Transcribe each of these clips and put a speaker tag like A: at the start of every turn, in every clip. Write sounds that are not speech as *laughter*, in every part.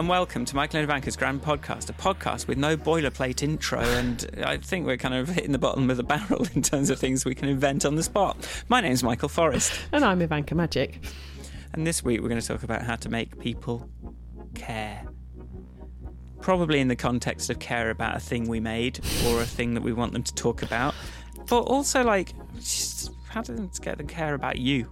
A: And welcome to Michael and Ivanka's Grand Podcast, a podcast with no boilerplate intro, and I think we're kind of hitting the bottom of the barrel in terms of things we can invent on the spot. My name's Michael Forrest,
B: And I'm Ivanka Magic.
A: and this week we're going to talk about how to make people care. Probably in the context of care about a thing we made or a thing that we want them to talk about, but also like just how to get them care about you.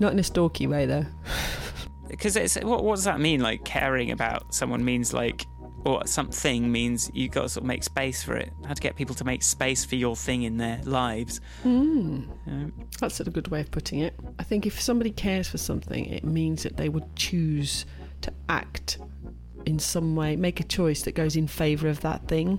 B: Not in a stalky way, though. *laughs*
A: because it's what, what does that mean like caring about someone means like or something means you got to sort of make space for it how to get people to make space for your thing in their lives
B: Mm,
A: Um,
B: that's a good way of putting it. I think if somebody cares for something, it means that they would choose to act in some way, make a choice that goes in favour of that thing.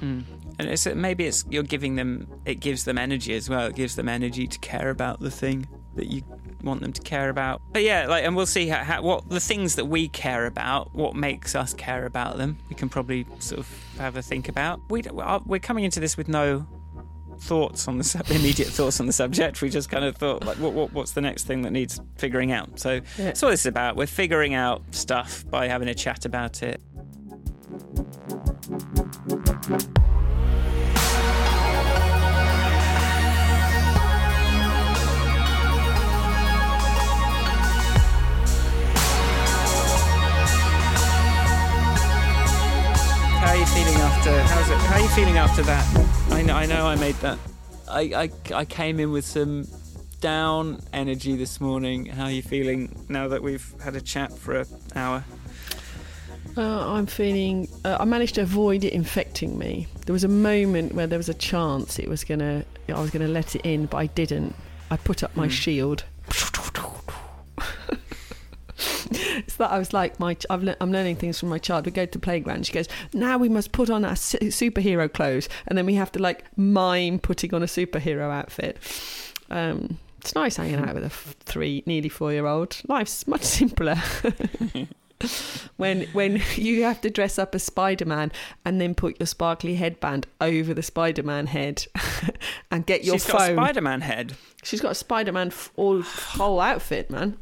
A: mm. and it's maybe it's you're giving them it gives them energy as well it gives them energy to care about the thing that you want them to care about but yeah like and we'll see how, how what the things that we care about what makes us care about them we can probably sort of have a think about we we're coming into this with no thoughts on the sub- *laughs* immediate thoughts on the subject. We just kind of thought, like, what, what what's the next thing that needs figuring out? So
B: Yeah.
A: that's what this is about. We're figuring out stuff by having a chat about it. How are you feeling after? How's it? How are you feeling after that? I know. I know. I made that. I, I I came in with some down energy this morning. How are you feeling now that we've had a chat for an hour?
B: Uh, I'm feeling. Uh, I managed to avoid it infecting me. There was a moment where there was a chance it was gonna. I was gonna let it in, but I didn't. I put up my
A: Hmm.
B: shield. It's that I was like my. I've le- I'm learning things from my child. We go to the playground. She goes, "Now we must put on our su- superhero clothes," and then we have to like mime putting on a superhero outfit. Um, it's nice hanging out with a f- three, nearly four-year-old. Life's much simpler. *laughs* when when you have to dress up as Spider-Man and then put your sparkly headband over the Spider-Man head *laughs* and get your
A: She's got a
B: phone.
A: Spider-Man head.
B: She's got a Spider-Man f- all whole outfit, man.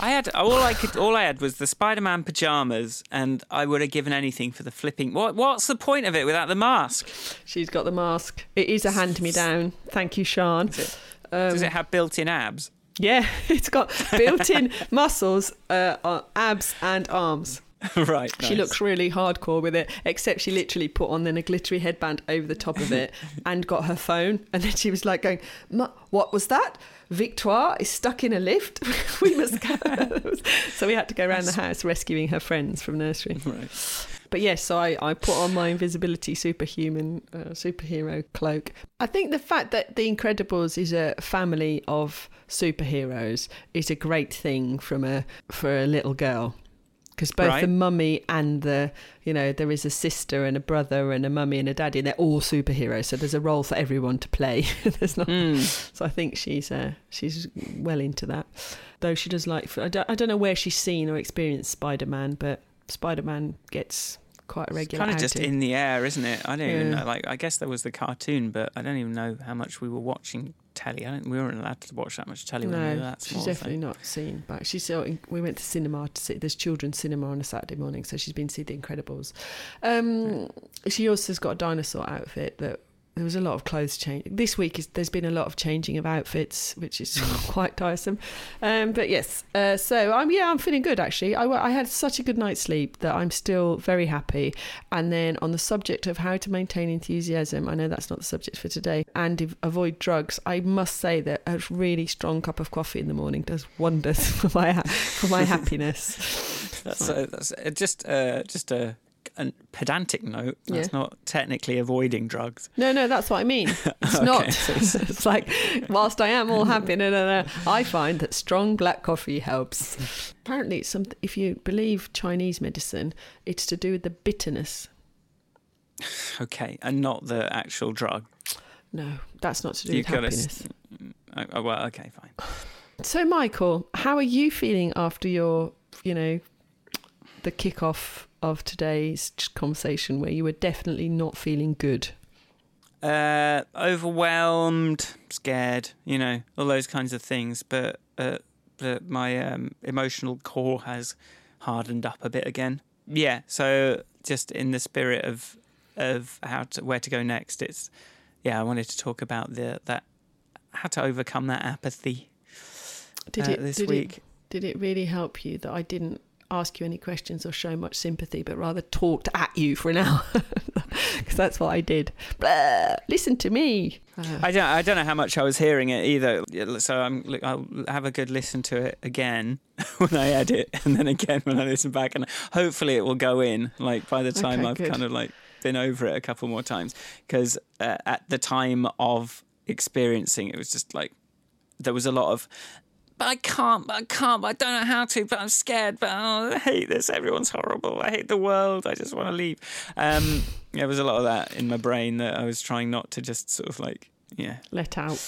A: I had all I could. All I had was the Spider-Man pajamas, and I would have given anything for the flipping. What? What's the point of it without the mask?
B: She's got the mask. It is a hand-me-down. Thank you, Sean.
A: It-
B: Um,
A: Does it have built-in abs?
B: Yeah, *laughs* it's got built-in *laughs* muscles, uh, uh, abs, and arms. *laughs*
A: right.
B: She
A: nice.
B: looks really hardcore with it, except she literally put on then a glittery headband over the top of it *laughs* and got her phone. And then she was like going, "Ma- What was that? Victoire is stuck in a lift. *laughs* we must go. so we had to go around the house rescuing her friends from nursery.
A: Right.
B: But yes, so I, I put on my invisibility superhuman uh, superhero cloak. I think the fact that The Incredibles is a family of superheroes is a great thing from a for a little girl. Because both
A: Right.
B: the mummy and the, you know, there is a sister and a brother and a mummy and a daddy, and they're all superheroes. So there's a role for everyone to play. *laughs* there's not
A: Mm.
B: so I think she's uh, she's well into that. Though she does like I don't, I don't know where she's seen or experienced Spider Man, but Spider Man gets quite a
A: It's
B: regular.
A: kind of just in the air, isn't it? I don't even know. Like, I guess there was the cartoon, but I don't even know how much we were watching telly. I don't, we weren't allowed to watch that much telly when we were
B: No, she's definitely not seen. But still in, we went to cinema to see. There's children's cinema on a Saturday morning, so she's been to see The Incredibles. Um, she also has got a dinosaur outfit that. There was a lot of clothes change this week. Is there's been a lot of changing of outfits, which is *laughs* quite tiresome. Um, but yes, uh, so I'm yeah, I'm feeling good actually. I, I had such a good night's sleep that I'm still very happy. And then on the subject of how to maintain enthusiasm, I know that's not the subject for today, and ev- avoid drugs. I must say that a really strong cup of coffee in the morning does wonders *laughs* for my ha- for my *laughs* happiness.
A: That's, uh, that's uh, just uh, just a, a pedantic note. That's
B: Yeah.
A: not technically avoiding drugs.
B: No, no, that's what I mean. *laughs* It's
A: Okay, *laughs*
B: not. it's like, whilst I am all happy, no, no, no, I find that strong black coffee helps. Apparently, it's some, if you believe Chinese medicine, it's to do with the bitterness.
A: Okay, and not the actual drug.
B: No, that's not to do
A: You've
B: with
A: got to s-
B: happiness.
A: Oh, oh, well, okay, fine.
B: So, Michael, how are you feeling after your, you know, the kickoff of today's conversation where you were definitely not feeling good?
A: Uh, overwhelmed, scared, you know, all those kinds of things. But uh, but my um, emotional core has hardened up a bit again. Yeah, so just in the spirit of of how to where to go next, it's yeah, I wanted to talk about the that how to overcome that apathy
B: Did
A: uh,
B: it
A: this
B: did
A: week.
B: it did it really help you that I didn't ask you any questions or show much sympathy, but rather talked at you for an *laughs* hour? Because that's what I did. Blah, listen to me. Uh,
A: I don't I don't know how much I was hearing it either. So I'm. I'll have a good listen to it again *laughs* when I edit, and then again when I listen back, and hopefully it will go in. Like by the time
B: Okay,
A: I've
B: good.
A: kind of like been over it a couple more times, because uh, at the time of experiencing it was just like there was a lot of. But I can't, but I can't, but I don't know how to, but I'm scared, but oh, I hate this. Everyone's horrible. I hate the world. I just want to leave. Um, there was a lot of that in my brain that I was trying not to just sort of like, yeah,
B: let out.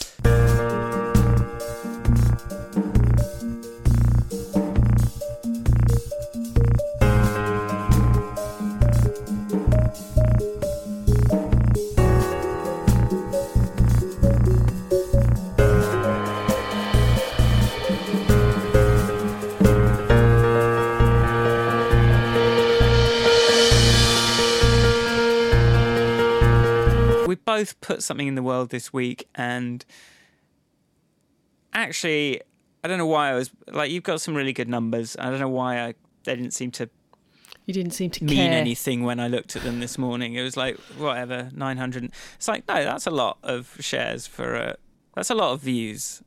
A: Both put something in the world this week and actually i don't know why i was like you've got some really good numbers. I don't know why i they didn't seem to
B: You didn't seem to
A: mean
B: care.
A: anything when i looked at them this morning. It was like whatever 900 it's like no that's a lot of shares for a that's a lot of views.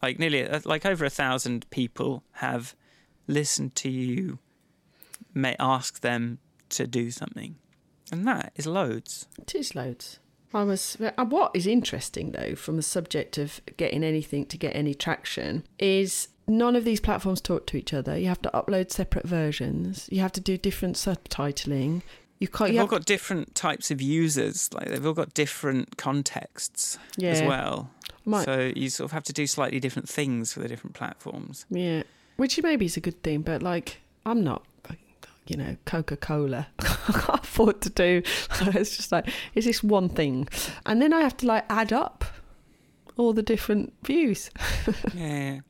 A: Like nearly uh, like over a thousand people have listened to you may ask them to do something. And that is loads.
B: It is loads. I was. uh, What is interesting though, from the subject of getting anything to get any traction, is none of these platforms talk to each other. You have to upload separate versions. You have to do different subtitling. You can't.
A: They've
B: You
A: all got different types of users. Like they've all got different contexts
B: yeah.
A: as well.
B: Might-
A: So you sort of have to do slightly different things for the different platforms.
B: Yeah, which maybe is a good thing, but like I'm not, you know, Coca Cola. *laughs* I can't afford to do. *laughs* It's just like, is this one thing? And then I have to like add up all the different views, *laughs*
A: Yeah.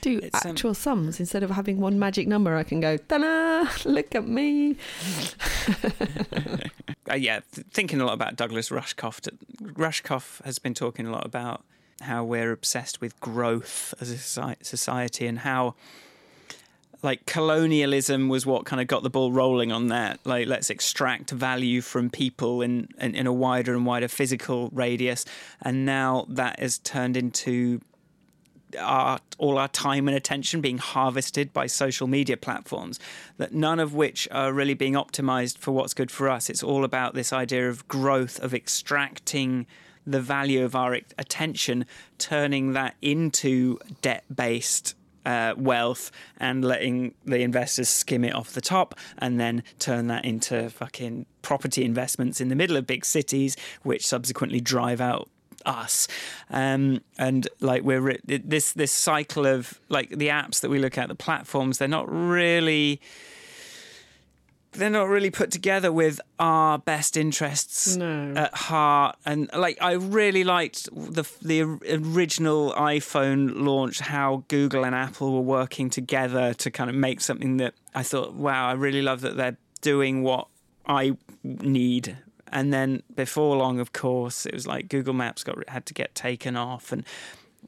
B: do
A: It's, um,
B: actual sums instead of having one magic number. I can go, ta-da! look at me.
A: uh, yeah, th- thinking a lot about Douglas Rushkoff. Rushkoff has been talking a lot about how we're obsessed with growth as a society and how like colonialism was what kind of got the ball rolling on that. Like let's extract value from people in, in in a wider and wider physical radius. And now that has turned into our, all our time and attention being harvested by social media platforms that none of which are really being optimized for what's good for us. It's all about this idea of growth of extracting the value of our attention turning that into debt based uh, wealth and letting the investors skim it off the top and then turn that into fucking property investments in the middle of big cities which subsequently drive out us. Um, and like we're re- this this cycle of like the apps that we look at the platforms they're not really they're not really put together with our best interests
B: No.
A: at heart. And like I really liked the the original iPhone launch how Google and Apple were working together to kind of make something that I thought wow I really love that they're doing what I need. And then before long of course it was like Google Maps got had to get taken off. And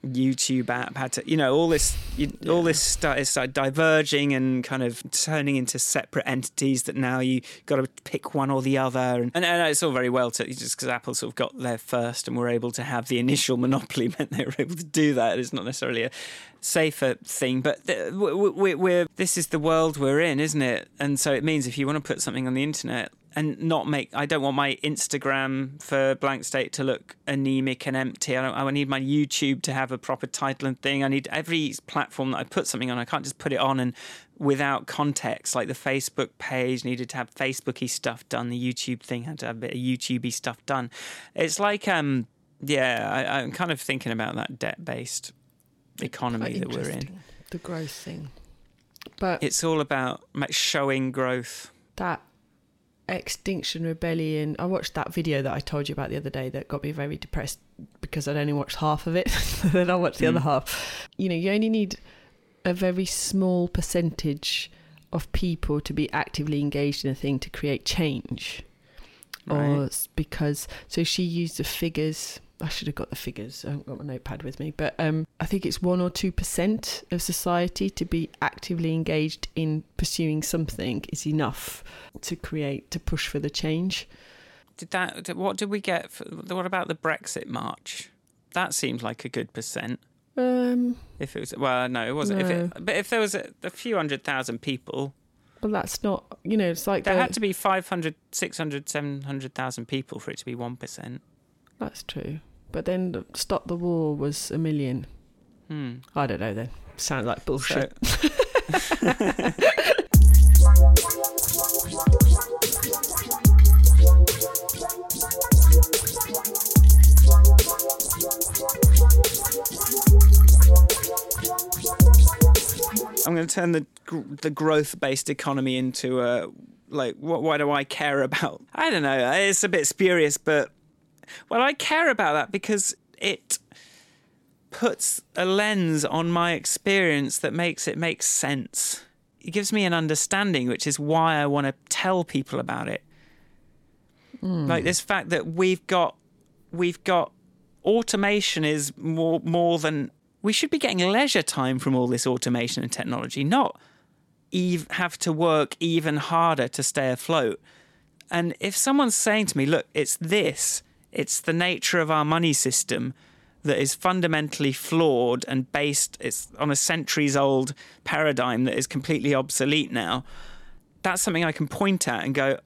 A: YouTube app had to, you know, all this, you, all this started, started diverging and kind of turning into separate entities that now you got to pick one or the other, and, and, and it's all very well to just because Apple sort of got there first and were able to have the initial monopoly *laughs* meant they were able to do that. It's not necessarily a safer thing, but th- we- we- we're this is the world we're in, isn't it? And so it means if you want to put something on the internet and not make I don't want my Instagram for blank state to look anemic and empty. I don't I need my YouTube to have a proper title and thing. I need every platform that I put something on. I can't just put it on and without context. Like the Facebook page needed to have Facebooky stuff done. The YouTube thing had to have a bit of YouTubey stuff done. It's like um yeah, I, I'm kind of thinking about that debt based economy that we're in.
B: The growth thing. But
A: It's all about showing growth.
B: that Extinction Rebellion, I watched that video that I told you about the other day that got me very depressed because I'd only watched half of it. *laughs* then I watched the other
A: Mm.
B: half. You know, you only need a very small percentage of people to be actively engaged in a thing to create change. Or
A: Right.
B: s- because, so she used the figures. I should have got the figures. I haven't got my notepad with me. But um, I think it's 1% or 2% of society to be actively engaged in pursuing something is enough to create, to push for the change.
A: Did that? did- What did we get? For, what about the Brexit march? That seemed like a good percent.
B: Um,
A: If it was, well, no, it wasn't. If it, but if there was a, a few hundred thousand people,
B: well, that's not, you know, it's like
A: there
B: the-
A: had to be 500, 600, 700,000 people for it to be 1%.
B: That's true. But then the- Stop the War was a million.
A: Hmm.
B: I don't know then. Sounds like bullshit. *laughs*
A: I'm going to turn the the growth based economy into a like what why do I care about? I don't know. It's a bit spurious, but well, I care about that because it puts a lens on my experience that makes it make sense. It gives me an understanding, which is why I want to tell people about it. Hmm. Like this fact that we've got we've got automation is more more than we should be getting leisure time from all this automation and technology, not ev- have to work even harder to stay afloat. And if someone's saying to me, look, it's this, it's the nature of our money system that is fundamentally flawed and based it's on a centuries old paradigm that is completely obsolete now, that's something I can point at and go,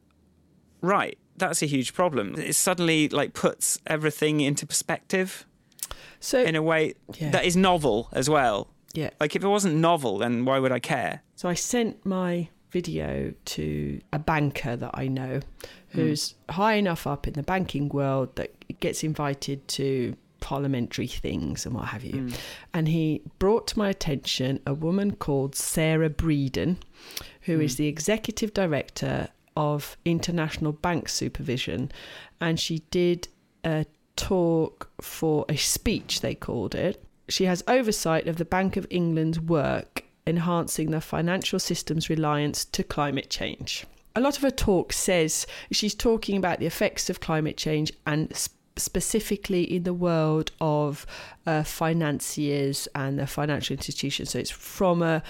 A: right, that's a huge problem. It suddenly like puts everything into perspective
B: So
A: in a way
B: Yeah.
A: that is novel as well.
B: yeah.
A: Like if it wasn't novel, then why would I care?
B: So I sent my video to a banker that I know hmm. who's high enough up in the banking world that gets invited to parliamentary things and what have you. Hmm. And he brought to my attention a woman called Sarah Breeden, who is hmm. the executive director of International Bank Supervision. And she did a talk for a speech, they called it. She has oversight of the Bank of England's work enhancing the financial system's reliance to climate change. A lot of her talk says she's talking about the effects of climate change and sp- specifically in the world of uh, financiers and the financial institutions. So it's from a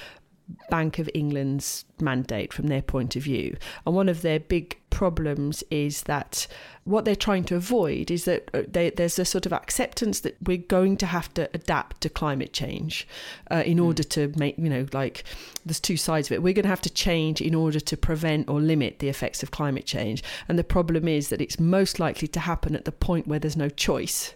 B: Bank of England's mandate from their point of view. And one of their big problems is that what they're trying to avoid is that uh, they, there's a sort of acceptance that we're going to have to adapt to climate change uh, in order to make, you know, like there's two sides of it. We're going to have to change in order to prevent or limit the effects of climate change. And the problem is that it's most likely to happen at the point where there's no choice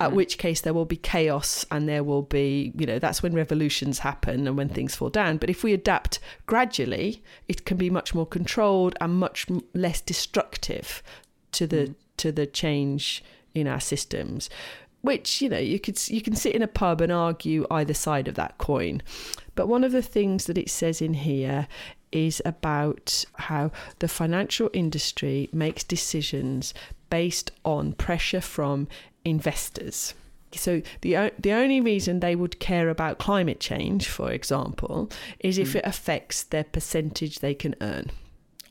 B: at which case there will be chaos and there will be, you know, that's when revolutions happen and when things fall down. But if we adapt gradually, it can be much more controlled and much less destructive to the mm. to the change in our systems. Which you know you could you can sit in a pub and argue either side of that coin, but one of the things that it says in here is about how the financial industry makes decisions based on pressure from investors. So the the only reason they would care about climate change, for example, is if hmm. it affects their percentage they can earn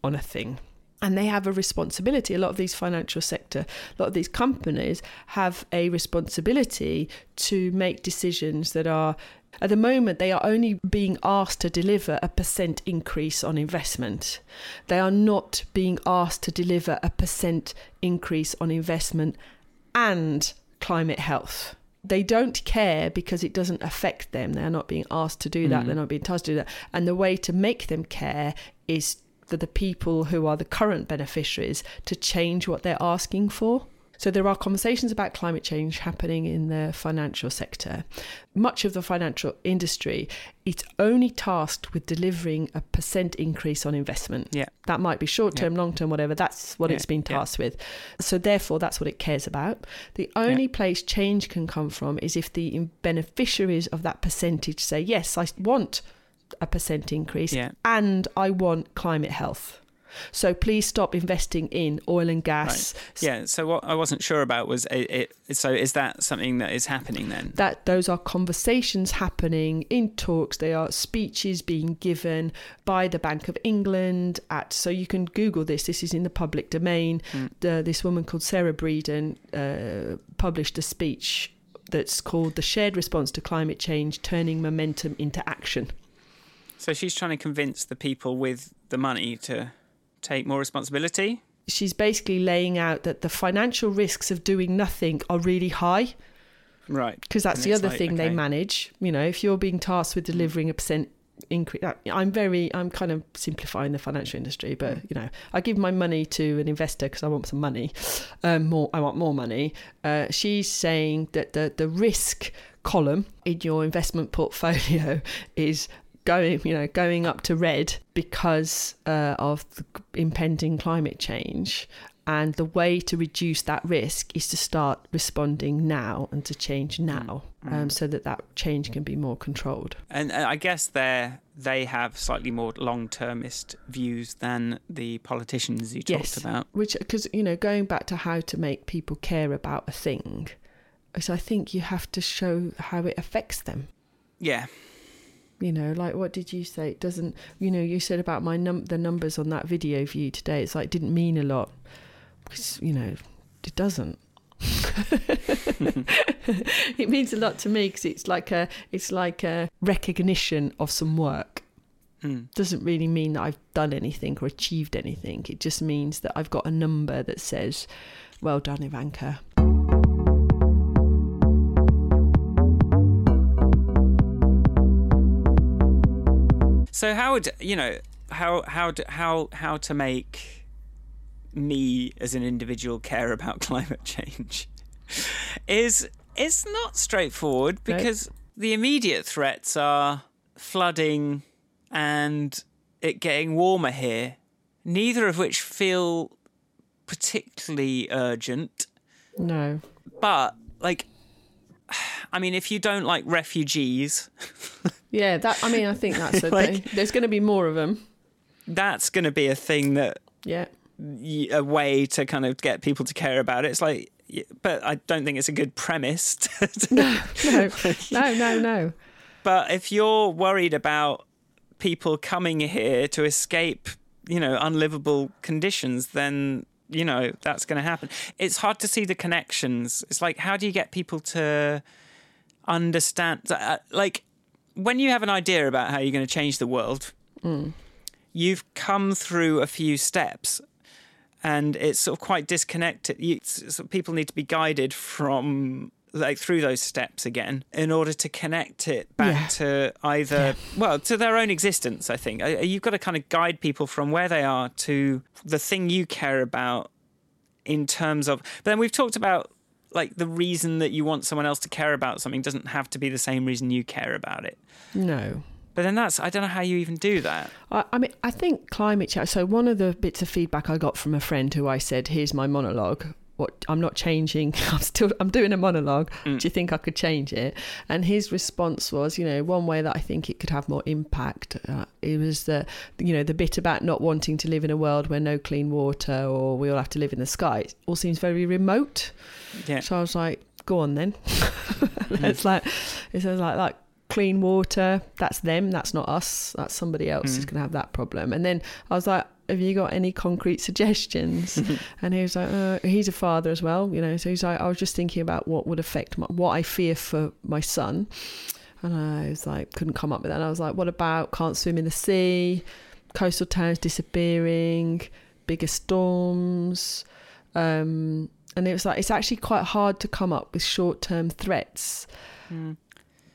B: on a thing. And they have a responsibility. A lot of these financial sector, a lot of these companies have a responsibility to make decisions that are at the moment, they are only being asked to deliver a percent increase on investment. They are not being asked to deliver a percent increase on investment and climate health. They don't care because it doesn't affect them. They're not being asked to do that.
A: Mm.
B: They're not being tasked to do that. And the way to make them care is for the people who are the current beneficiaries to change what they're asking for. So there are conversations about climate change happening in the financial sector. Much of the financial industry, it's only tasked with delivering a percent increase on investment.
A: Yeah.
B: That might be short term, long term, whatever. That's what
A: Yeah,
B: it's been
A: yeah.
B: tasked with. So therefore, that's what it cares about. The only place change can come from is if the beneficiaries of that percentage say, yes, I want a percent increase
A: Yeah.
B: and I want climate health. So please stop investing in oil and gas.
A: Yeah. So what I wasn't sure about was it, it. So is that something that is happening then?
B: That those are conversations happening in talks. They are speeches being given by the Bank of England at. So you can Google this. This is in the public domain.
A: Mm.
B: The, this woman called Sarah Breeden uh, published a speech that's called "The Shared Response to Climate Change: Turning Momentum into Action."
A: So she's trying to convince the people with the money to take more responsibility.
B: She's basically laying out that the financial risks of doing nothing are really high.
A: Right.
B: Because that's
A: And
B: the other
A: like,
B: thing they manage. You know, if you're being tasked with delivering a percent increase, I'm very, I'm kind of simplifying the financial industry, but
A: Mm.
B: you know, I give my money to an investor because I want some money, um, more, I want more money. Uh, she's saying that the the risk column in your investment portfolio *laughs* is going you know going up to red because uh, of the impending climate change and the way to reduce that risk is to start responding now and to change now
A: Mm.
B: um, so that that change can be more controlled
A: And uh, I guess they they have slightly more long-termist views than the politicians you
B: Yes.
A: talked about.
B: which because you know going back to how to make people care about a thing is i think you have to show how it affects them
A: Yeah.
B: You know like what did you say? It doesn't you know you said about my num the numbers on that video view today it's like didn't mean a lot. Because you know it doesn't. *laughs* It means a lot to me because it's like a it's like a recognition of some work.
A: Mm.
B: doesn't really mean that I've done anything or achieved anything. It just means that I've got a number that says well done Ivanka
A: So how would you know how how how how to make me as an individual care about *laughs* climate change is it's not straightforward because the immediate threats are flooding and it getting warmer here, neither of which feel particularly urgent.
B: no
A: But like, *sighs* I mean, if you don't like refugees, *laughs*
B: yeah that I mean I think that's a *laughs*
A: Like-
B: there's going to be more of them
A: that's going to be a thing that
B: yeah
A: a way to kind of get people to care about it. It's like, but I don't think it's a good premise. *laughs* to-
B: no, no, no, no.
A: but if you're worried about people coming here to escape, you know, unlivable conditions, then you know that's going to happen. It's hard to see the connections. It's like, how do you get people to understand? uh, Like, when you have an idea about how you're going to change the world, you've come through a few steps and it's sort of quite disconnected. You, so people need to be guided from like through those steps again in order to connect it back
B: Yeah.
A: to either well to their own existence. I think Uh, you've got to kind of guide people from where they are to the thing you care about in terms of. But then we've talked about like the reason that you want someone else to care about something doesn't have to be the same reason you care about it.
B: No.
A: But then that's I don't know how you even do that.
B: I, I mean, I think climate change. So one of the bits of feedback I got from a friend who I said, "Here's my monologue. What I'm not changing. *laughs* I'm still. I'm doing a monologue.
A: Mm.
B: Do you think I could change it?" And his response was, you know, one way that I think it could have more impact. Uh, it was the, you know, the bit about not wanting to live in a world where no clean water or we all have to live in the sky. It all seems very remote.
A: Yeah.
B: So I was like, go on then. *laughs* it's like, it says like, like clean water, that's them, that's not us, that's somebody else who's
A: Mm.
B: going to have that problem. And then I was like, have you got any concrete suggestions? *laughs* and he was like, uh, he's a father as well, you know, so he's like, I was just thinking about what would affect my, what I fear for my son. And I was like, couldn't come up with that. And I was like, what about can't swim in the sea, coastal towns disappearing, bigger storms? Um, and it was like, it's actually quite hard to come up with short term threats.
A: Mm.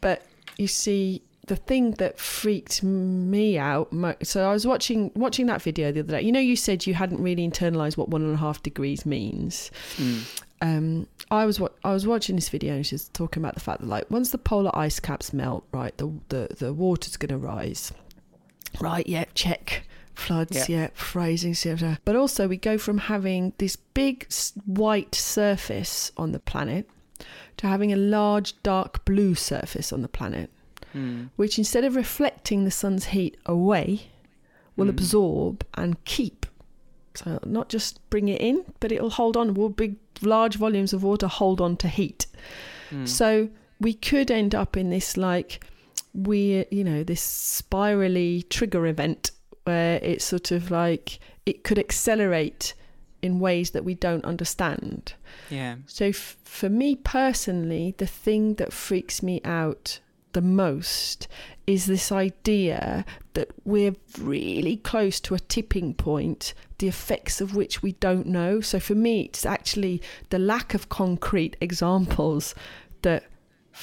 B: But you see, the thing that freaked me out. So I was watching watching that video the other day. You know, you said you hadn't really internalized what one and a half degrees means.
A: Mm.
B: Um, I was I was watching this video and she's talking about the fact that like once the polar ice caps melt, right, the the the water's going to rise. Right, yeah, check. Floods,
A: Yeah.
B: yeah, freezing, etc. But also, we go from having this big white surface on the planet to having a large dark blue surface on the planet
A: Mm.
B: which instead of reflecting the sun's heat away, will
A: Mm.
B: absorb and keep So not just bring it in, but it'll hold on. Will big large volumes of water hold on to heat.
A: Mm.
B: So we could end up in this like we you know this spirally trigger event where it's sort of like it could accelerate in ways that we don't understand.
A: yeah.
B: So f- for me personally, the thing that freaks me out the most is this idea that we're really close to a tipping point, the effects of which we don't know. So for me, it's actually the lack of concrete examples that f-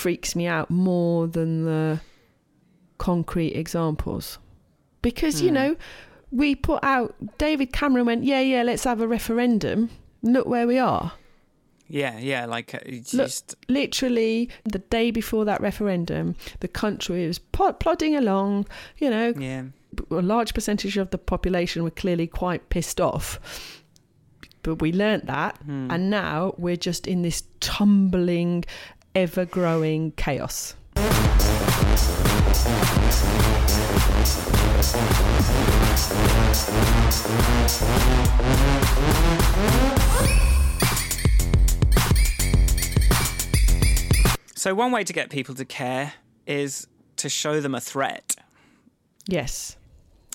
B: freaks me out more than the concrete examples. Because, you
A: Hmm.
B: know, we put out, David Cameron went, yeah, yeah, let's have a referendum. Look where we are.
A: Yeah, yeah, like uh, it's
B: Look-
A: just
B: literally the day before that referendum, the country was plod- plodding along. You know,
A: yeah.
B: a large percentage of the population were clearly quite pissed off. But we learnt that,
A: Hmm.
B: and now we're just in this tumbling, ever growing chaos. *laughs*
A: So one way to get people to care is to show them a threat.
B: Yes.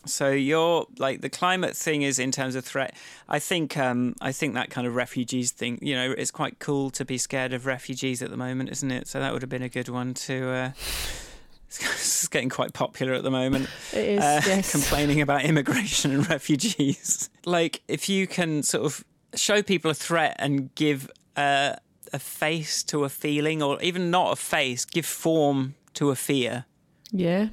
A: So you're like the climate thing is in terms of threat. I think um, I think that kind of refugees thing. You know, it's quite cool to be scared of refugees at the moment, isn't it? So that would have been a good one to. Uh, *laughs* it's getting quite popular at the moment.
B: It is.
A: uh,
B: yes. *laughs*
A: complaining about immigration and *laughs* refugees. Like, if you can sort of show people a threat and give a, a face to a feeling, or even not a face, give form to a fear,
B: Yeah.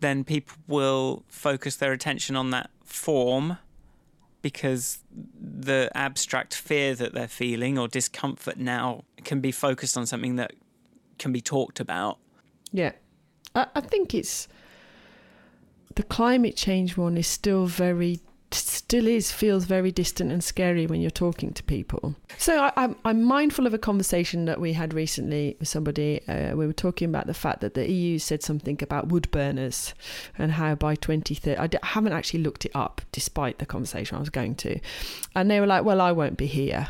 A: then people will focus their attention on that form because the abstract fear that they're feeling or discomfort now can be focused on something that can be talked about.
B: Yeah. I, I think it's the climate change one is still very still is feels very distant and scary when you're talking to people. So I, I'm I'm mindful of a conversation that we had recently with somebody. Uh, we were talking about the fact that the EU said something about wood burners and how by 2030 I d- haven't actually looked it up despite the conversation I was going to, and they were like, "Well, I won't be here,"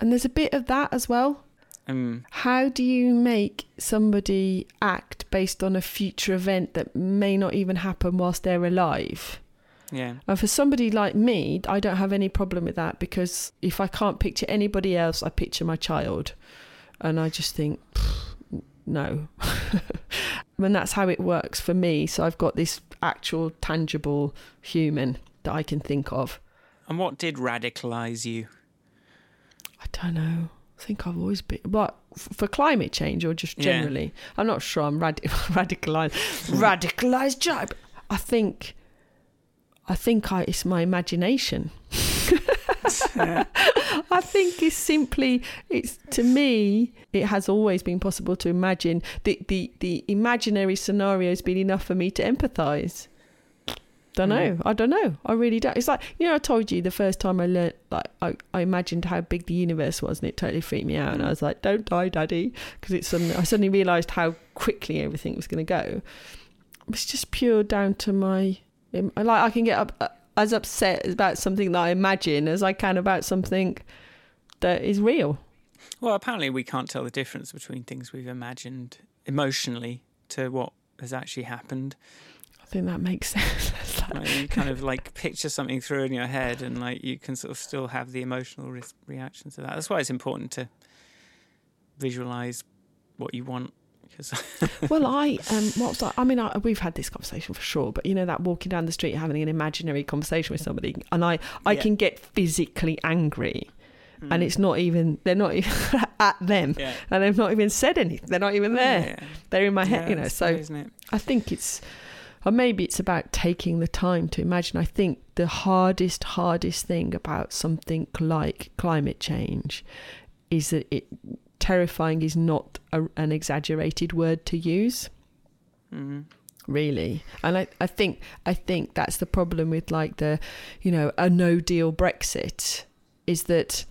B: and there's a bit of that as well
A: Um,
B: how do you make somebody act based on a future event that may not even happen whilst they're alive?
A: Yeah.
B: And for somebody like me, I don't have any problem with that because if I can't picture anybody else, I picture my child. And I just think, no. *laughs* and that's how it works for me. So I've got this actual, tangible human that I can think of.
A: And what did radicalize you?
B: I don't know. I think I've always been, but for climate change or just
A: Yeah.
B: generally, I'm not sure I'm rad- *laughs* radicalized. radicalized job. I think, I think I, it's my imagination. *laughs* I think it's simply, it's to me, it has always been possible to imagine the the the imaginary scenario has been enough for me to empathise. Don't know.
A: Mm.
B: I don't know. I really don't. It's like you know, I told you the first time I learnt, like I, I imagined how big the universe was, and it totally freaked me out. And I was like, "Don't die, Daddy," because it's suddenly I suddenly realised how quickly everything was going to go. It's just pure down to my like I can get up uh, as upset about something that I imagine as I can about something that is real.
A: Well, apparently we can't tell the difference between things we've imagined emotionally to what has actually happened.
B: I think that makes *laughs* sense. Like-
A: Like, you kind of like picture something through in your head, and like you can sort of still have the emotional re- reaction to that. That's why it's important to visualize what you want. Because *laughs*
B: well, I um, what was that? I mean, I, we've had this conversation for sure, but you know that walking down the street having an imaginary conversation with somebody, and I I
A: Yeah.
B: can get physically angry,
A: Hmm.
B: and it's not even they're not even *laughs* at them,
A: yeah,
B: and they've not even said anything. They're not even there.
A: Yeah.
B: They're in my head, you know. So
A: it?
B: I think it's, or maybe it's about taking the time to imagine. I think the hardest, hardest thing about something like climate change is that it terrifying is not a, an exaggerated word to use.
A: Hmm
B: really. And I, I think i think that's the problem with like the you know a no deal brexit is that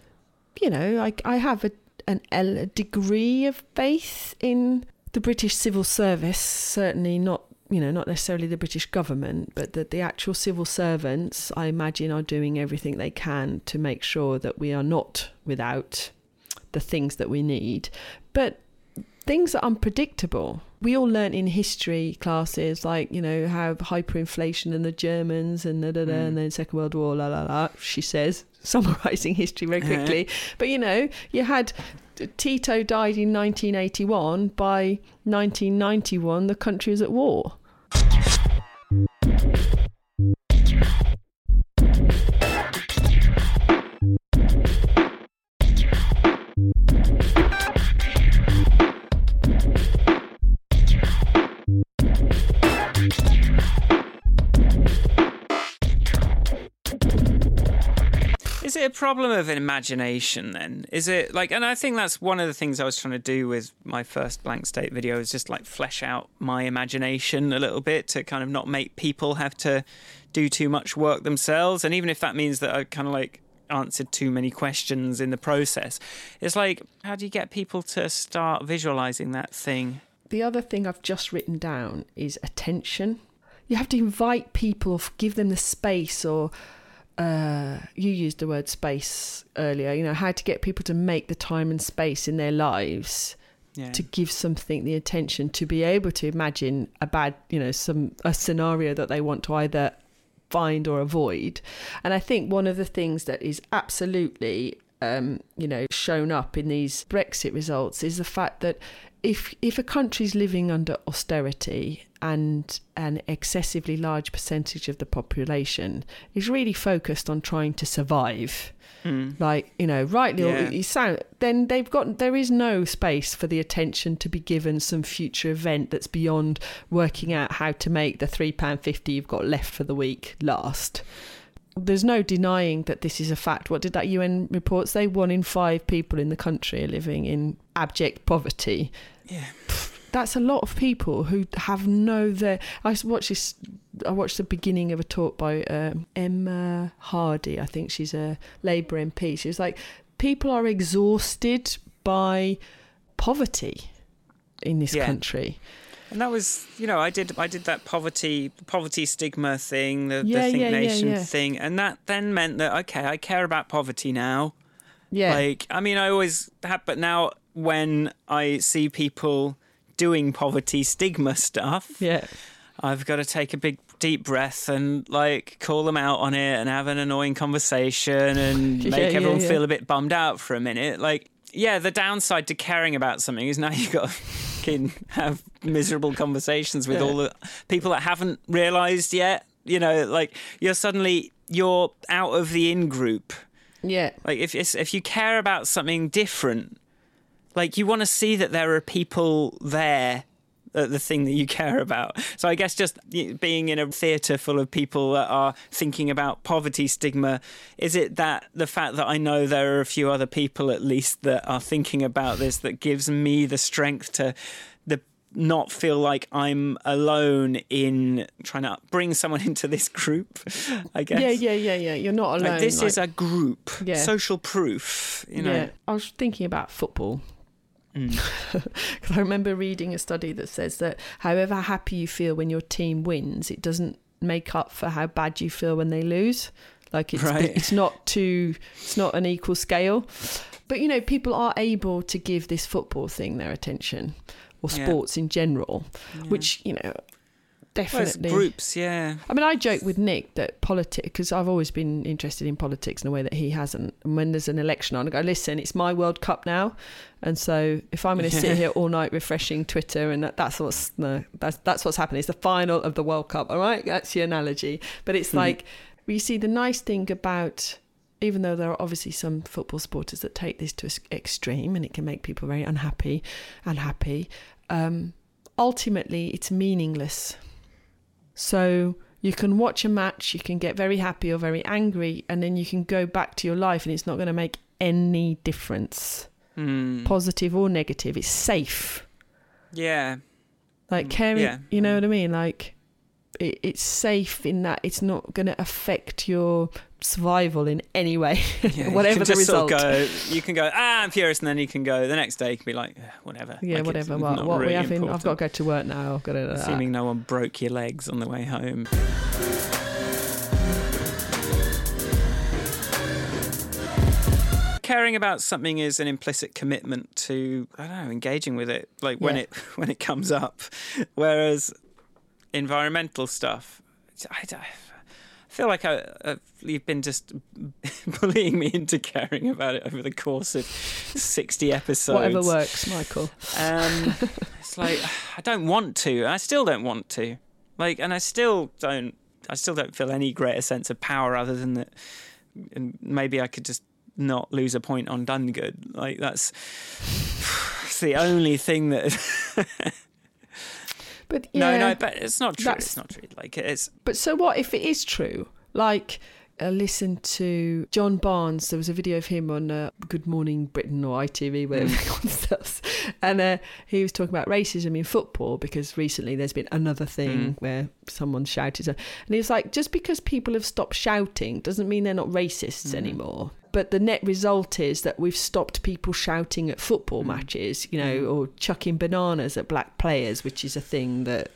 B: you know i, I have a, an a degree of faith in the british civil service certainly not you know, not necessarily the British government, but that the actual civil servants, I imagine, are doing everything they can to make sure that we are not without the things that we need. But things are unpredictable. We all learn in history classes, like, you know, how hyperinflation and the Germans and da, da, da,
A: Mm.
B: and then Second World War, la la la, she says, *laughs* summarising history very quickly. but, you know, you had Tito died in 1981. By 1991, the country was at war.
A: It a problem of imagination then? Is it like, and I think that's one of the things I was trying to do with my first blank state video is just like flesh out my imagination a little bit to kind of not make people have to do too much work themselves. And even if that means that I kind of like answered too many questions in the process, it's like, how do you get people to start visualizing that thing?
B: The other thing I've just written down is attention. You have to invite people, or give them the space, or uh, you used the word space earlier. You know how to get people to make the time and space in their lives
A: Yeah.
B: to give something the attention to be able to imagine a bad, you know, some a scenario that they want to either find or avoid. And I think one of the things that is absolutely um, you know, shown up in these Brexit results is the fact that if if a country's living under austerity and an excessively large percentage of the population is really focused on trying to survive,
A: Mm.
B: like you know rightly
A: Yeah.
B: or you sound then they've got there is no space for the attention to be given some future event that's beyond working out how to make the three pound fifty you've got left for the week last there's no denying that this is a fact. What did that un report say? One in five people in the country are living in abject poverty.
A: Yeah.
B: that's a lot of people who have no there i watched this i watched the beginning of a talk by um, emma hardy i think she's a labour mp she was like people are exhausted by poverty in this
A: Yeah.
B: country
A: And that was, you know, I did I did that poverty poverty stigma thing, the,
B: Yeah,
A: the Think
B: yeah,
A: Nation
B: yeah.
A: thing, and that then meant that okay, I care about poverty now.
B: yeah
A: Like, I mean, I always have, but now when I see people doing poverty stigma stuff,
B: yeah
A: I've got to take a big deep breath and like call them out on it and have an annoying conversation and *laughs* make everyone feel a bit bummed out for a minute. Like, yeah, the downside to caring about something is now *laughs* you've got *laughs* have miserable conversations with all the people that haven't realised yet. You know, like you're suddenly you're out of the in group.
B: yeah
A: Like if if you care about something different, like you want to see that there are people there the thing that you *laughs* care about. So I guess just being in a theatre full of people that are thinking about poverty stigma, is it that the fact that I know there are a few other people at least that are thinking about this that gives me the strength to the not feel like I'm alone in trying to bring someone *laughs* into this group, I guess.
B: yeah yeah yeah yeah you're not alone
A: Like this
B: like-
A: is a group,
B: Yeah.
A: social proof. You know,
B: Yeah, I was thinking about football
A: Mm. *laughs*
B: I remember reading a study that says that however happy you feel when your team wins, it doesn't make up for how bad you feel when they lose. Like it's
A: Right.
B: it's not too it's not an equal scale. But you know, people are able to give this football thing their attention or
A: Yeah.
B: sports in general, which you know
A: Well,
B: definitely
A: groups, yeah.
B: I mean, I joke with Nick that politics, because I've always been interested in politics in a way that he hasn't. And when there's an election on, I go, listen, it's my World Cup now. And so if I'm going to sit here *laughs* all night refreshing Twitter, and that, that's what's no, that's that's what's happening. It's the final of the World Cup. All right, that's your analogy. But it's
A: Mhm.
B: like you see the nice thing about. Even though there are obviously some football supporters that take this to an extreme and it can make people very unhappy, unhappy, um, ultimately it's meaningless. So you can watch a match, you can get very happy or very angry, and then you can go back to your life and it's not going to make any difference,
A: Hmm.
B: positive or negative. It's safe.
A: yeah.
B: Like
A: Mm,
B: caring,
A: yeah.
B: you know what I mean? Like it, it's safe in that it's not going to affect your survival in any way, *laughs*
A: Yeah,
B: whatever the result.
A: Sort of go, you can go, ah, I'm furious, and then you can go the next day. You can be like, "Eh, whatever.
B: yeah,
A: Like,
B: whatever. What, what we
A: really
B: having? I've got to go to work now. I've got to.
A: Assuming no one broke your legs on the way home. Caring about something is an implicit commitment to I don't know engaging with it, like when
B: Yeah.
A: it *laughs* when it comes up. Whereas environmental stuff, I, I feel like I, i you've been just *laughs* bullying me into caring about it over the course of sixty episodes.
B: Whatever works, Michael.
A: Um, *laughs* it's like I don't want to. I still don't want to. Like, and I still don't. I still don't feel any greater sense of power other than that. And maybe I could just not lose a point on done good. Like that's *sighs* it's the only thing that. *laughs*
B: But yeah,
A: No, no, but it's not true. It's not true. Like it's
B: But so what if it is true? Like, I listened to John Barnes. There was a video of him on uh, Good Morning Britain or ITV, whatever *laughs*
A: Mm.
B: concepts. And uh, he was talking about racism in football because recently there's been another thing
A: Mm.
B: where someone shouted. And he was like, just because people have stopped shouting doesn't mean they're not racists
A: Mm.
B: anymore. But the net result is that we've stopped people shouting at football
A: Mm.
B: matches, you know,
A: Mm.
B: or chucking bananas at black players, which is a thing that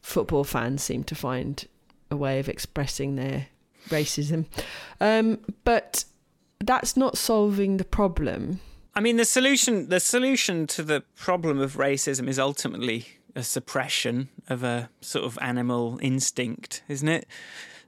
B: football fans seem to find a way of expressing their racism. Um, but that's not solving the problem.
A: I mean, the solution the solution to the problem of racism is ultimately a suppression of a sort of animal instinct, isn't it?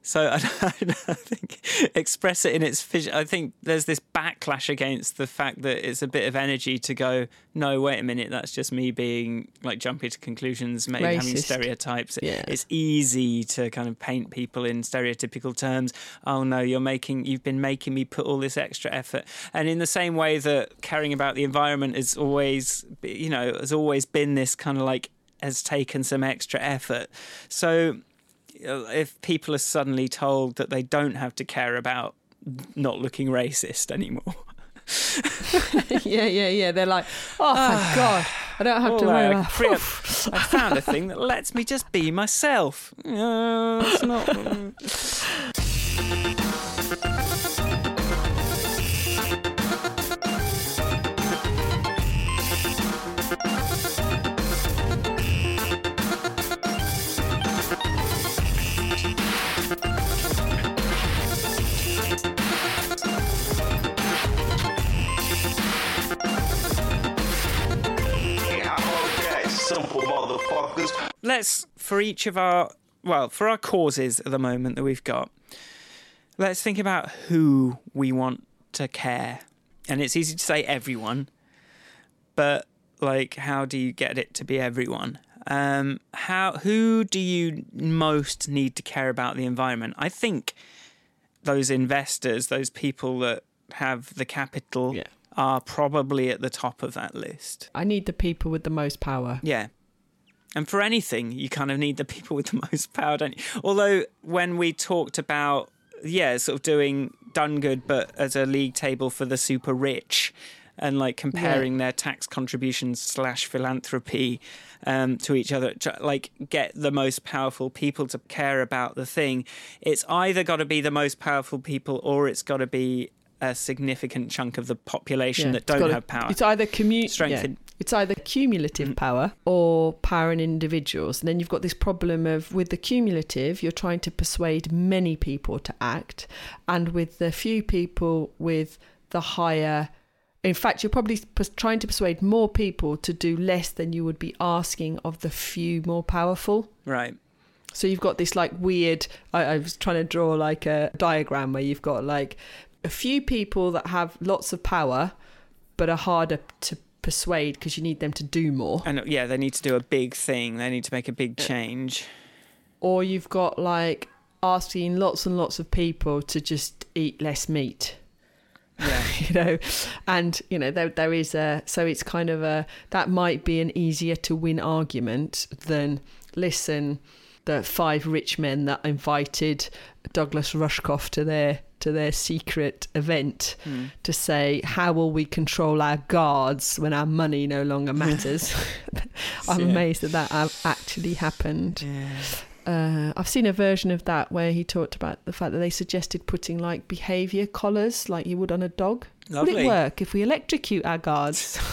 A: So *laughs* I, I think express it in its. phys- I think there's this backlash against the fact that it's a bit of energy to go. No, wait a minute. That's just me being like jumping to conclusions, maybe having stereotypes.
B: Yeah.
A: It's easy to kind of paint people in stereotypical terms. Oh no, you're making. You've been making me put all this extra effort. And in the same way that caring about the environment is always, you know, has always been this kind of like has taken some extra effort. So if people are suddenly told that they don't have to care about not looking racist anymore. *laughs*
B: yeah, yeah, yeah. They're like, oh, thank *sighs* God. I don't have to worry
A: uh,
B: about
A: I found a thing that lets me just be myself. Uh, it's not. *laughs*
C: motherfuckers.
A: let's for each of our well for our causes at the moment that we've got let's think about who we want to care and it's easy to say everyone but like how do you get it to be everyone um how who do you most need to care about the environment i think those investors those people that have the capital
B: Yeah.
A: are probably at the top of that list
B: I need the people with the most power.
A: yeah. And for anything, you kind of need the people with the *laughs* most power, don't you? Although, when we talked about, yeah, sort of doing done good, but as a league table for the super rich and like comparing their tax contributions slash philanthropy um, to each other, tr- like get the most powerful people to care about the thing, it's either got to be the most powerful people or it's got to be a significant chunk of the population
B: Yeah,
A: that don't
B: gotta-
A: have power.
B: It's either commu-
A: Strengthen-
B: yeah, It's either cumulative
A: Mm.
B: power or power in individuals. And then you've got this problem of with the cumulative, you're trying to persuade many people to act, and with the few people with the higher. In fact, you're probably trying to persuade more people to do less than you would be asking of the few more powerful.
A: Right.
B: So you've got this like weird. I, I was trying to draw like a diagram where you've got like a few people that have lots of power, but are harder to persuade because you need them to do more.
A: And yeah, they need to do a big thing. They need to make a big change.
B: Or you've got like asking lots and lots of people to just eat less meat.
A: Yeah. *laughs*
B: you know and you know there there is a so it's kind of a that might be an easier to win argument than listen the five rich men that invited Douglas Rushkoff to their to their secret event
A: Hmm.
B: to say how will we control our guards when our money no longer matters *laughs* *laughs* I'm
A: Yeah.
B: amazed that that actually happened
A: Yeah.
B: uh, I've seen a version of that where he talked about the fact that they suggested putting like behaviour collars, like you would on a dog. Would it work if we electrocute our guards? *laughs*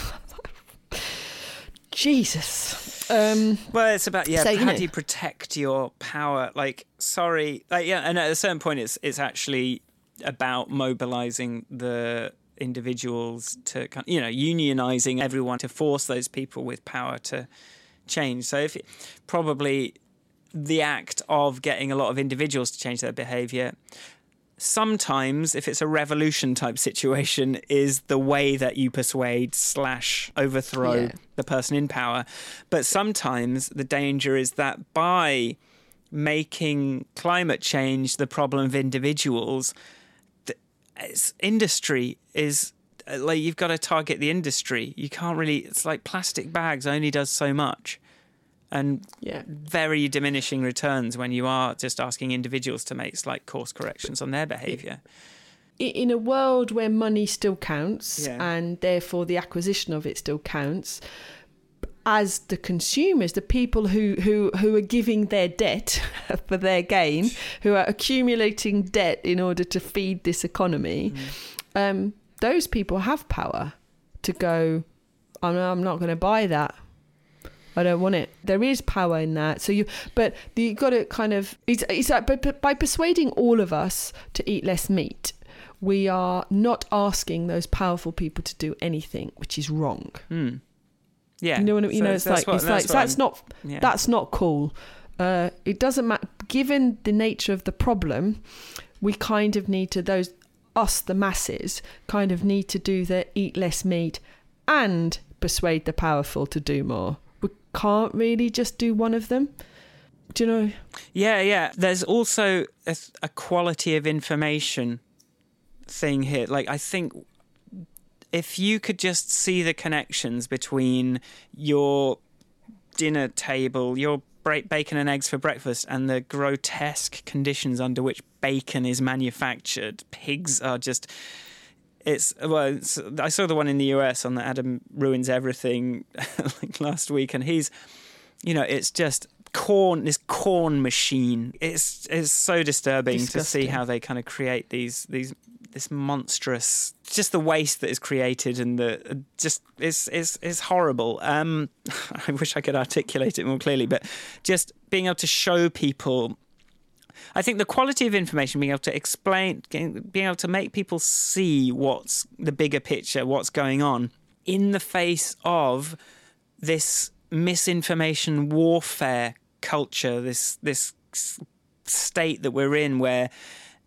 B: Jesus. Um,
A: Well, it's about yeah.
B: So,
A: how
B: know-
A: do you protect your power? Like, sorry, like yeah, and at a certain point, it's it's actually about mobilizing the individuals to kind you know unionizing everyone to force those people with power to change. So if probably the act of getting a lot of individuals to change their behavior sometimes if it's a revolution type situation is the way that you persuade slash overthrow
B: Yeah.
A: the person in power. But sometimes the danger is that by making climate change the problem of individuals industry is uh, like you've got to target the industry. You can't really it's like plastic bags only does so much and
B: yeah.
A: very diminishing returns when you are just asking individuals to make slight course corrections on their behaviour.
B: In a world where money still counts
A: Yeah.
B: and therefore the acquisition of it still counts, as the consumers, the people who, who, who are giving their debt *laughs* for their gain, who are accumulating debt in order to feed this economy, um, those people have power to go, no, I'm not going to buy that. I don't want it. There is power in that. So you, but you got to kind of. It's, it's like, but, but by persuading all of us to eat less meat, we are not asking those powerful people to do anything, which is wrong.
A: Hmm. Yeah,
B: You know what I mean? You
A: So
B: know, it's
A: that's
B: like
A: what-
B: it's like
A: what
B: that's
A: I'm-
B: not
A: yeah.
B: that's not cool. Uh, it doesn't matter. Given the nature of the problem, we kind of need to those us the masses kind of need to do the eat less meat and persuade the powerful to do more. Can't really just do one of them. Do you know?
A: Yeah, yeah. There's also a, a quality of information thing here. Like, I think if you could just see the connections between your dinner table, your bacon and eggs for breakfast, and the grotesque conditions under which bacon is manufactured, pigs are just. It's well. It's, I saw the one in the US on the Adam ruins everything *laughs* like last week, and he's you know, it's just corn. This corn machine. It's it's so disturbing to see how they kind of create these these this monstrous. Just the waste that is created and the just is is is horrible. Um, *laughs* I wish I could articulate it more clearly, but just being able to show people. I think the quality of information, being able to explain, being able to make people see what's the bigger picture, what's going on in the face of this misinformation warfare culture, this this state that we're in, where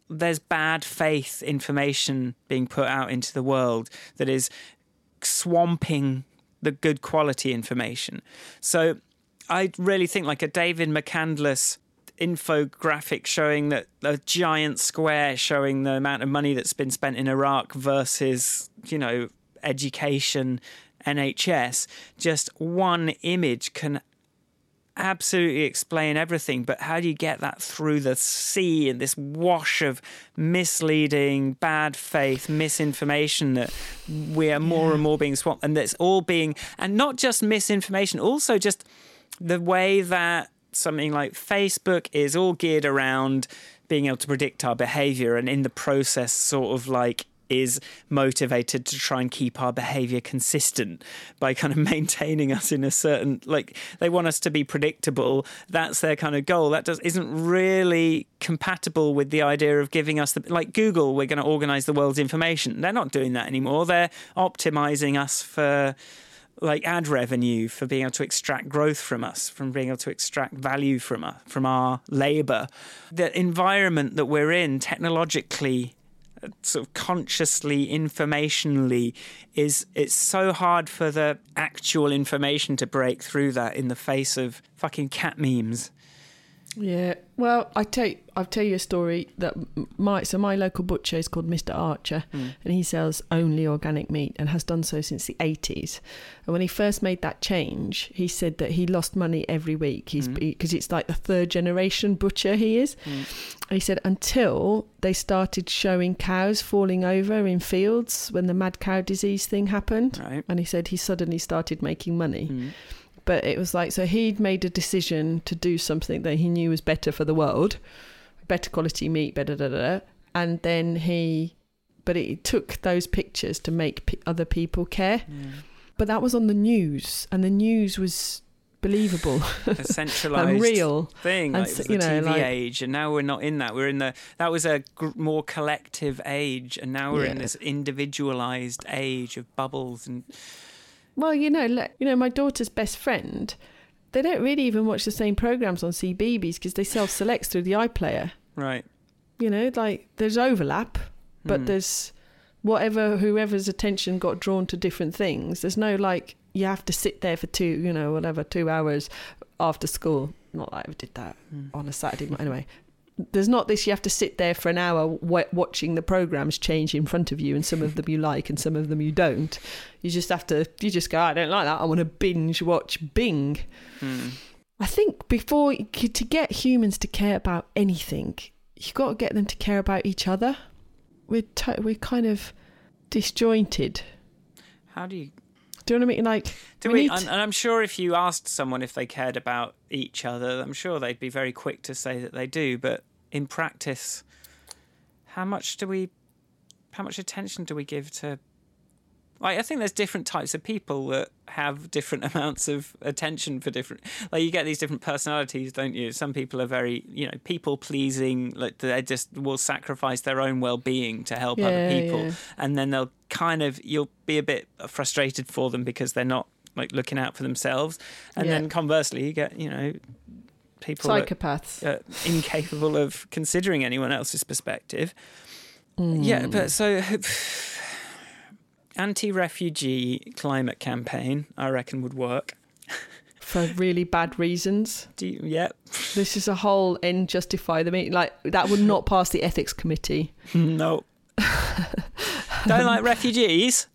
A: there's bad faith information being put out into the world that is swamping the good quality information. So I really think like a David McCandless infographic showing that a giant square showing the amount of money that's been spent in Iraq versus, you know, education, NHS, just one image can absolutely explain everything, but how do you get that through the sea and this wash of misleading, bad faith, misinformation that we are more and more being swamped, and that's all being, and not just misinformation, also just the way that something like Facebook is all geared around being able to predict our behavior, and in the process, sort of like is motivated to try and keep our behavior consistent by kind of *laughs* maintaining us in a certain like they want us to be predictable. That's their kind of goal. That does isn't really compatible with the idea of giving us the like google we're going to organize the world's information. They're not doing that anymore. They're optimizing us for like ad revenue for being able to extract growth from us, from being able to extract value from us, from our labor. The environment that we're in technologically sort of consciously informationally is it's so hard for the actual information to break through that in the face of fucking cat memes
B: Yeah. Well, I tell you, I'll tell you a story that my so my local butcher is called Mr. Archer, hmm. and he sells only organic meat and has done so since the eighties. And when he first made that change, he said that he lost money every week. He's hmm. because it's like the third generation butcher he is. Hmm. And he said until they started showing cows falling over in fields when the mad cow disease thing happened,
A: right
B: and he said he suddenly started making money. But it was like so he'd made a decision to do something that he knew was better for the world, better quality meat, better da da da, and then he, but it took those pictures to make p- other people care. Mm. But that was on the news, and the news was believable
A: a *laughs* centralized
B: and real.
A: thing.
B: And
A: Like, it
B: so- you know,
A: TV
B: like-
A: age, and now we're not in that. We're in the that was a gr- more collective age, and now we're in this individualized age of bubbles and
B: Well, you know, le- you know, my daughter's best friend. They don't really even watch the same programs on CBeebies because they self-select through the iPlayer.
A: right.
B: You know, like there's overlap, but
A: Hmm.
B: there's whatever whoever's attention got drawn to different things. There's no like you have to sit there for two, you know, whatever, two hours after school. Not that I ever did that
A: Hmm.
B: on a Saturday. mo- Anyway, there's not this. You have to sit there for an hour wa- watching the programs change in front of you, and some of them you like, and some of them you don't. You just have to. You just go. I don't like that. I want to binge watch Bing.
A: Hmm.
B: I think before to get humans to care about anything, you've got to get them to care about each other. We're to- we're kind of disjointed.
A: How do you
B: Do you know what I mean? Like,
A: Do
B: we
A: we?
B: need
A: and, and I'm sure if you asked someone if they cared about each other, I'm sure they'd be very quick to say that they do. But in practice, how much do we? How much attention do we give to? Like, I think there's different types of people that have different *laughs* amounts of attention for different. Like, you get these different personalities, don't you? Some people are very, you know, people pleasing. Like, they just will sacrifice their own well being to help other people
B: yeah.
A: and then they'll kind of you'll be a bit frustrated for them because they're not like looking out for themselves and
B: Yeah.
A: then conversely you get you know people
B: psychopaths.
A: are incapable of considering anyone else's perspective yeah
B: Hmm.
A: but so *sighs* anti-refugee climate campaign i reckon would work
B: for really bad reasons.
A: do you, yeah
B: This is a whole in justify the meeting. Like that would not pass the ethics committee. *laughs*
A: no *laughs* don't like refugees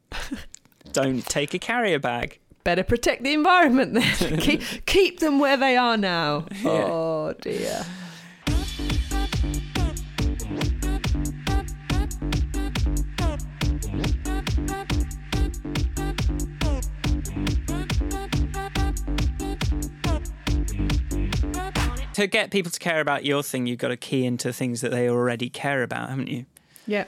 A: don't take a carrier bag
B: Better protect the environment then. *laughs* keep keep them where they are now. *laughs*
A: Yeah.
B: Oh dear.
A: to get people to care about your thing you've got to key into things that they already care about haven't you
B: Yeah,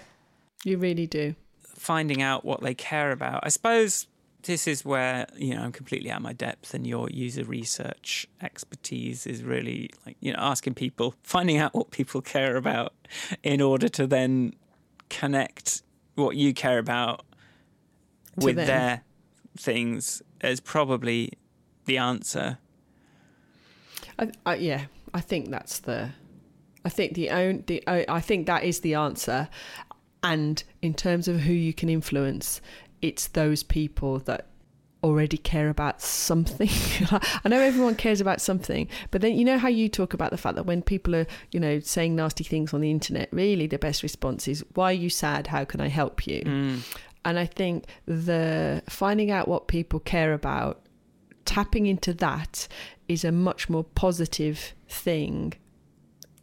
B: you really do.
A: finding out what they care about. I suppose this is where you know I'm completely out of my depth, and your user research expertise is really like you know asking people, *laughs* finding out what people care about, in order to then connect what you care about
B: To
A: with
B: them.
A: their things is probably the answer.
B: I, I, yeah, I think that's the. I think the own the I I think that is the answer, and in terms of who you can influence, it's those people that already care about something. *laughs* I know everyone cares about something, but then you know how you talk about the fact that when people are you know saying nasty things on the internet, really the best response is, "Why are you sad? How can I help you?"
A: Mm.
B: And I think the finding out what people care about, tapping into that is a much more positive thing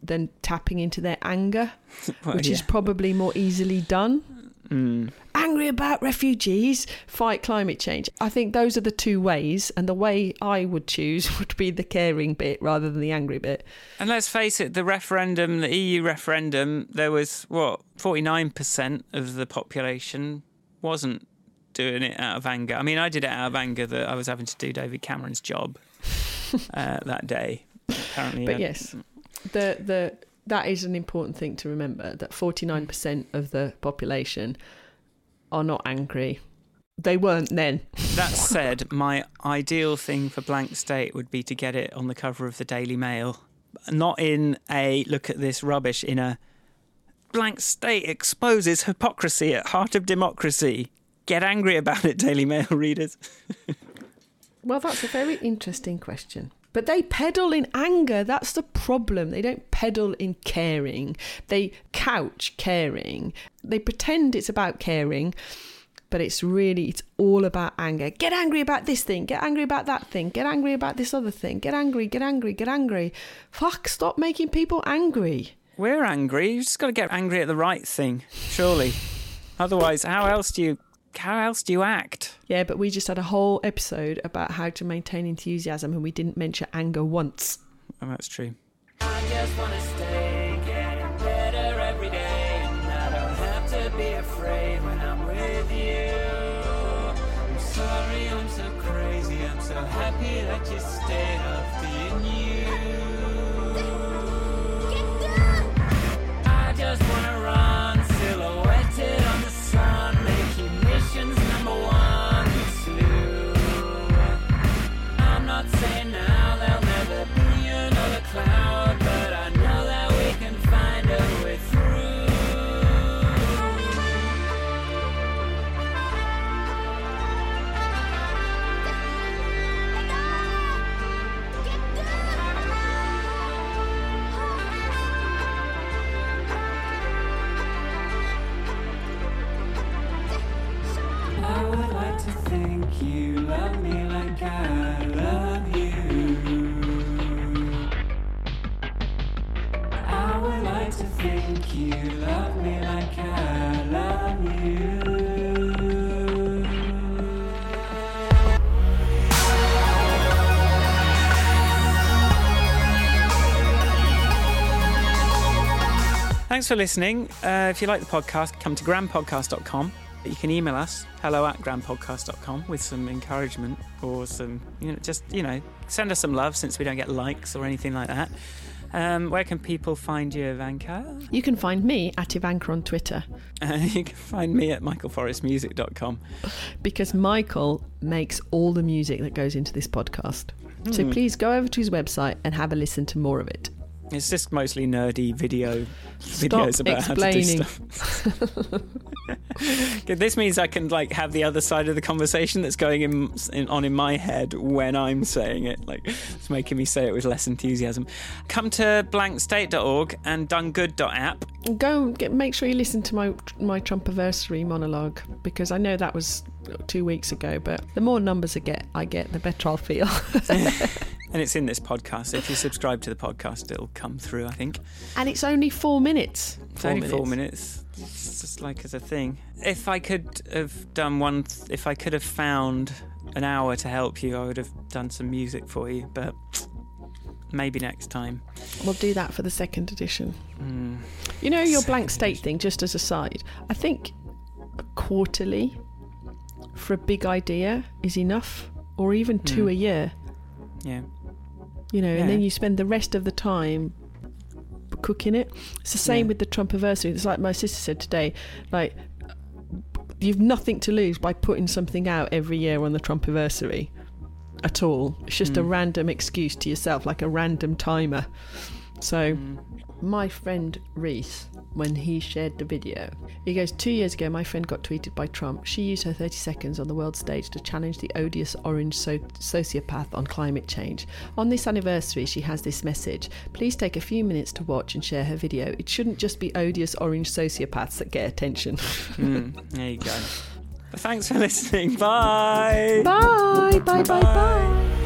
B: than tapping into their anger, *laughs*
A: Well,
B: which is probably more easily done.
A: Mm.
B: Angry about refugees, fight climate change. I think those are the two ways, and the way I would choose *laughs* would be the caring bit rather than the angry bit.
A: And let's face it, the referendum, the EU referendum, there was what forty nine percent of the population wasn't doing it out of anger. I mean, I did it out of anger that I was having to do David Cameron's job *laughs* uh, that day. Apparently,
B: But
A: I-
B: yes, the the that is an important thing to remember that 49% of the population are not angry. They weren't then.
A: That *laughs* said, my ideal thing for Blank State would be to get it on the cover of the Daily Mail. Not in a look at this rubbish, in a Blank State exposes hypocrisy at heart of democracy. Get angry about it, Daily Mail readers. *laughs*
B: Well, that's a very interesting question. But they peddle in anger. That's the problem. They don't peddle in caring. They couch caring. They pretend it's about caring, but it's really it's all about anger. Get angry about this thing. Get angry about that thing. Get angry about this other thing. Get angry. Get angry. Get angry. Fuck! Stop making people angry.
A: We're angry. You just got to get angry at the right thing, surely. Otherwise, how else do you how else do you act?
B: Yeah, but we just had a whole episode about how to maintain enthusiasm and we didn't mention anger once.
A: And that's true.
D: I just wanna stay getting better every day, and I don't have to be afraid when I'm with you. I'm sorry, I'm so crazy, I'm so happy that you stayed up
A: Thanks for listening. Uh, if you like the podcast, come to grandpodcast.com. You can email us, hello at grandpodcast.com, with some encouragement or some, you know, just, you know, send us some love since we don't get likes or anything like that. Um, where can people find you, Ivanka?
B: You can find me at Ivanka on Twitter
A: Uh, *laughs* you can find me at michaelforestmusic.com.
B: because Michael makes all the music that goes into this podcast. So
A: Hmm.
B: please go over to his website and have a listen to more of it.
A: It's just mostly nerdy video
B: Stop
A: videos about
B: explaining.
A: how to do stuff. *laughs* This means I can like have the other side of the conversation that's going in, in, on in my head when I'm saying it. Like it's making me say it with less enthusiasm. Come to blankstate.org and donegood.app.
B: Go and get, make sure you listen to my my Trumpiversary monologue because I know that was two weeks ago. But the more numbers I get, I get, the better I'll feel. *laughs*
A: And it's in this podcast. If you subscribe to the podcast, it'll come through, I think.
B: and it's only four minutes.
A: It's only four minutes. It's just like as a thing. If I could have done one, th- if I could have found an hour to help you, I would have done some music for you. But maybe next time.
B: We'll do that for the second edition.
A: Mm.
B: You know your blank state
A: edition.
B: thing. Just as a side, I think quarterly for a big idea is enough, or even two
A: Hmm.
B: a year.
A: Yeah.
B: You know,
A: Yeah.
B: and then you spend the rest of the time cooking it. It's the same
A: Yeah.
B: with the Trumpiversary. It's like my sister said today, like you've nothing to lose by putting something out every year on the Trumpiversary at all. It's just a
A: Mm.
B: random excuse to yourself, like a random timer. So
A: Mm.
B: my friend Reese, when he shared the video, he goes, Two years ago, my friend got tweeted by Trump. She used her 30 seconds on the world stage to challenge the odious orange so- sociopath on climate change. On this anniversary, she has this message Please take a few minutes to watch and share her video. It shouldn't just be odious orange sociopaths that get attention.
A: Mm. *laughs* There you go. Thanks for listening. Bye.
B: bye, bye, bye, bye.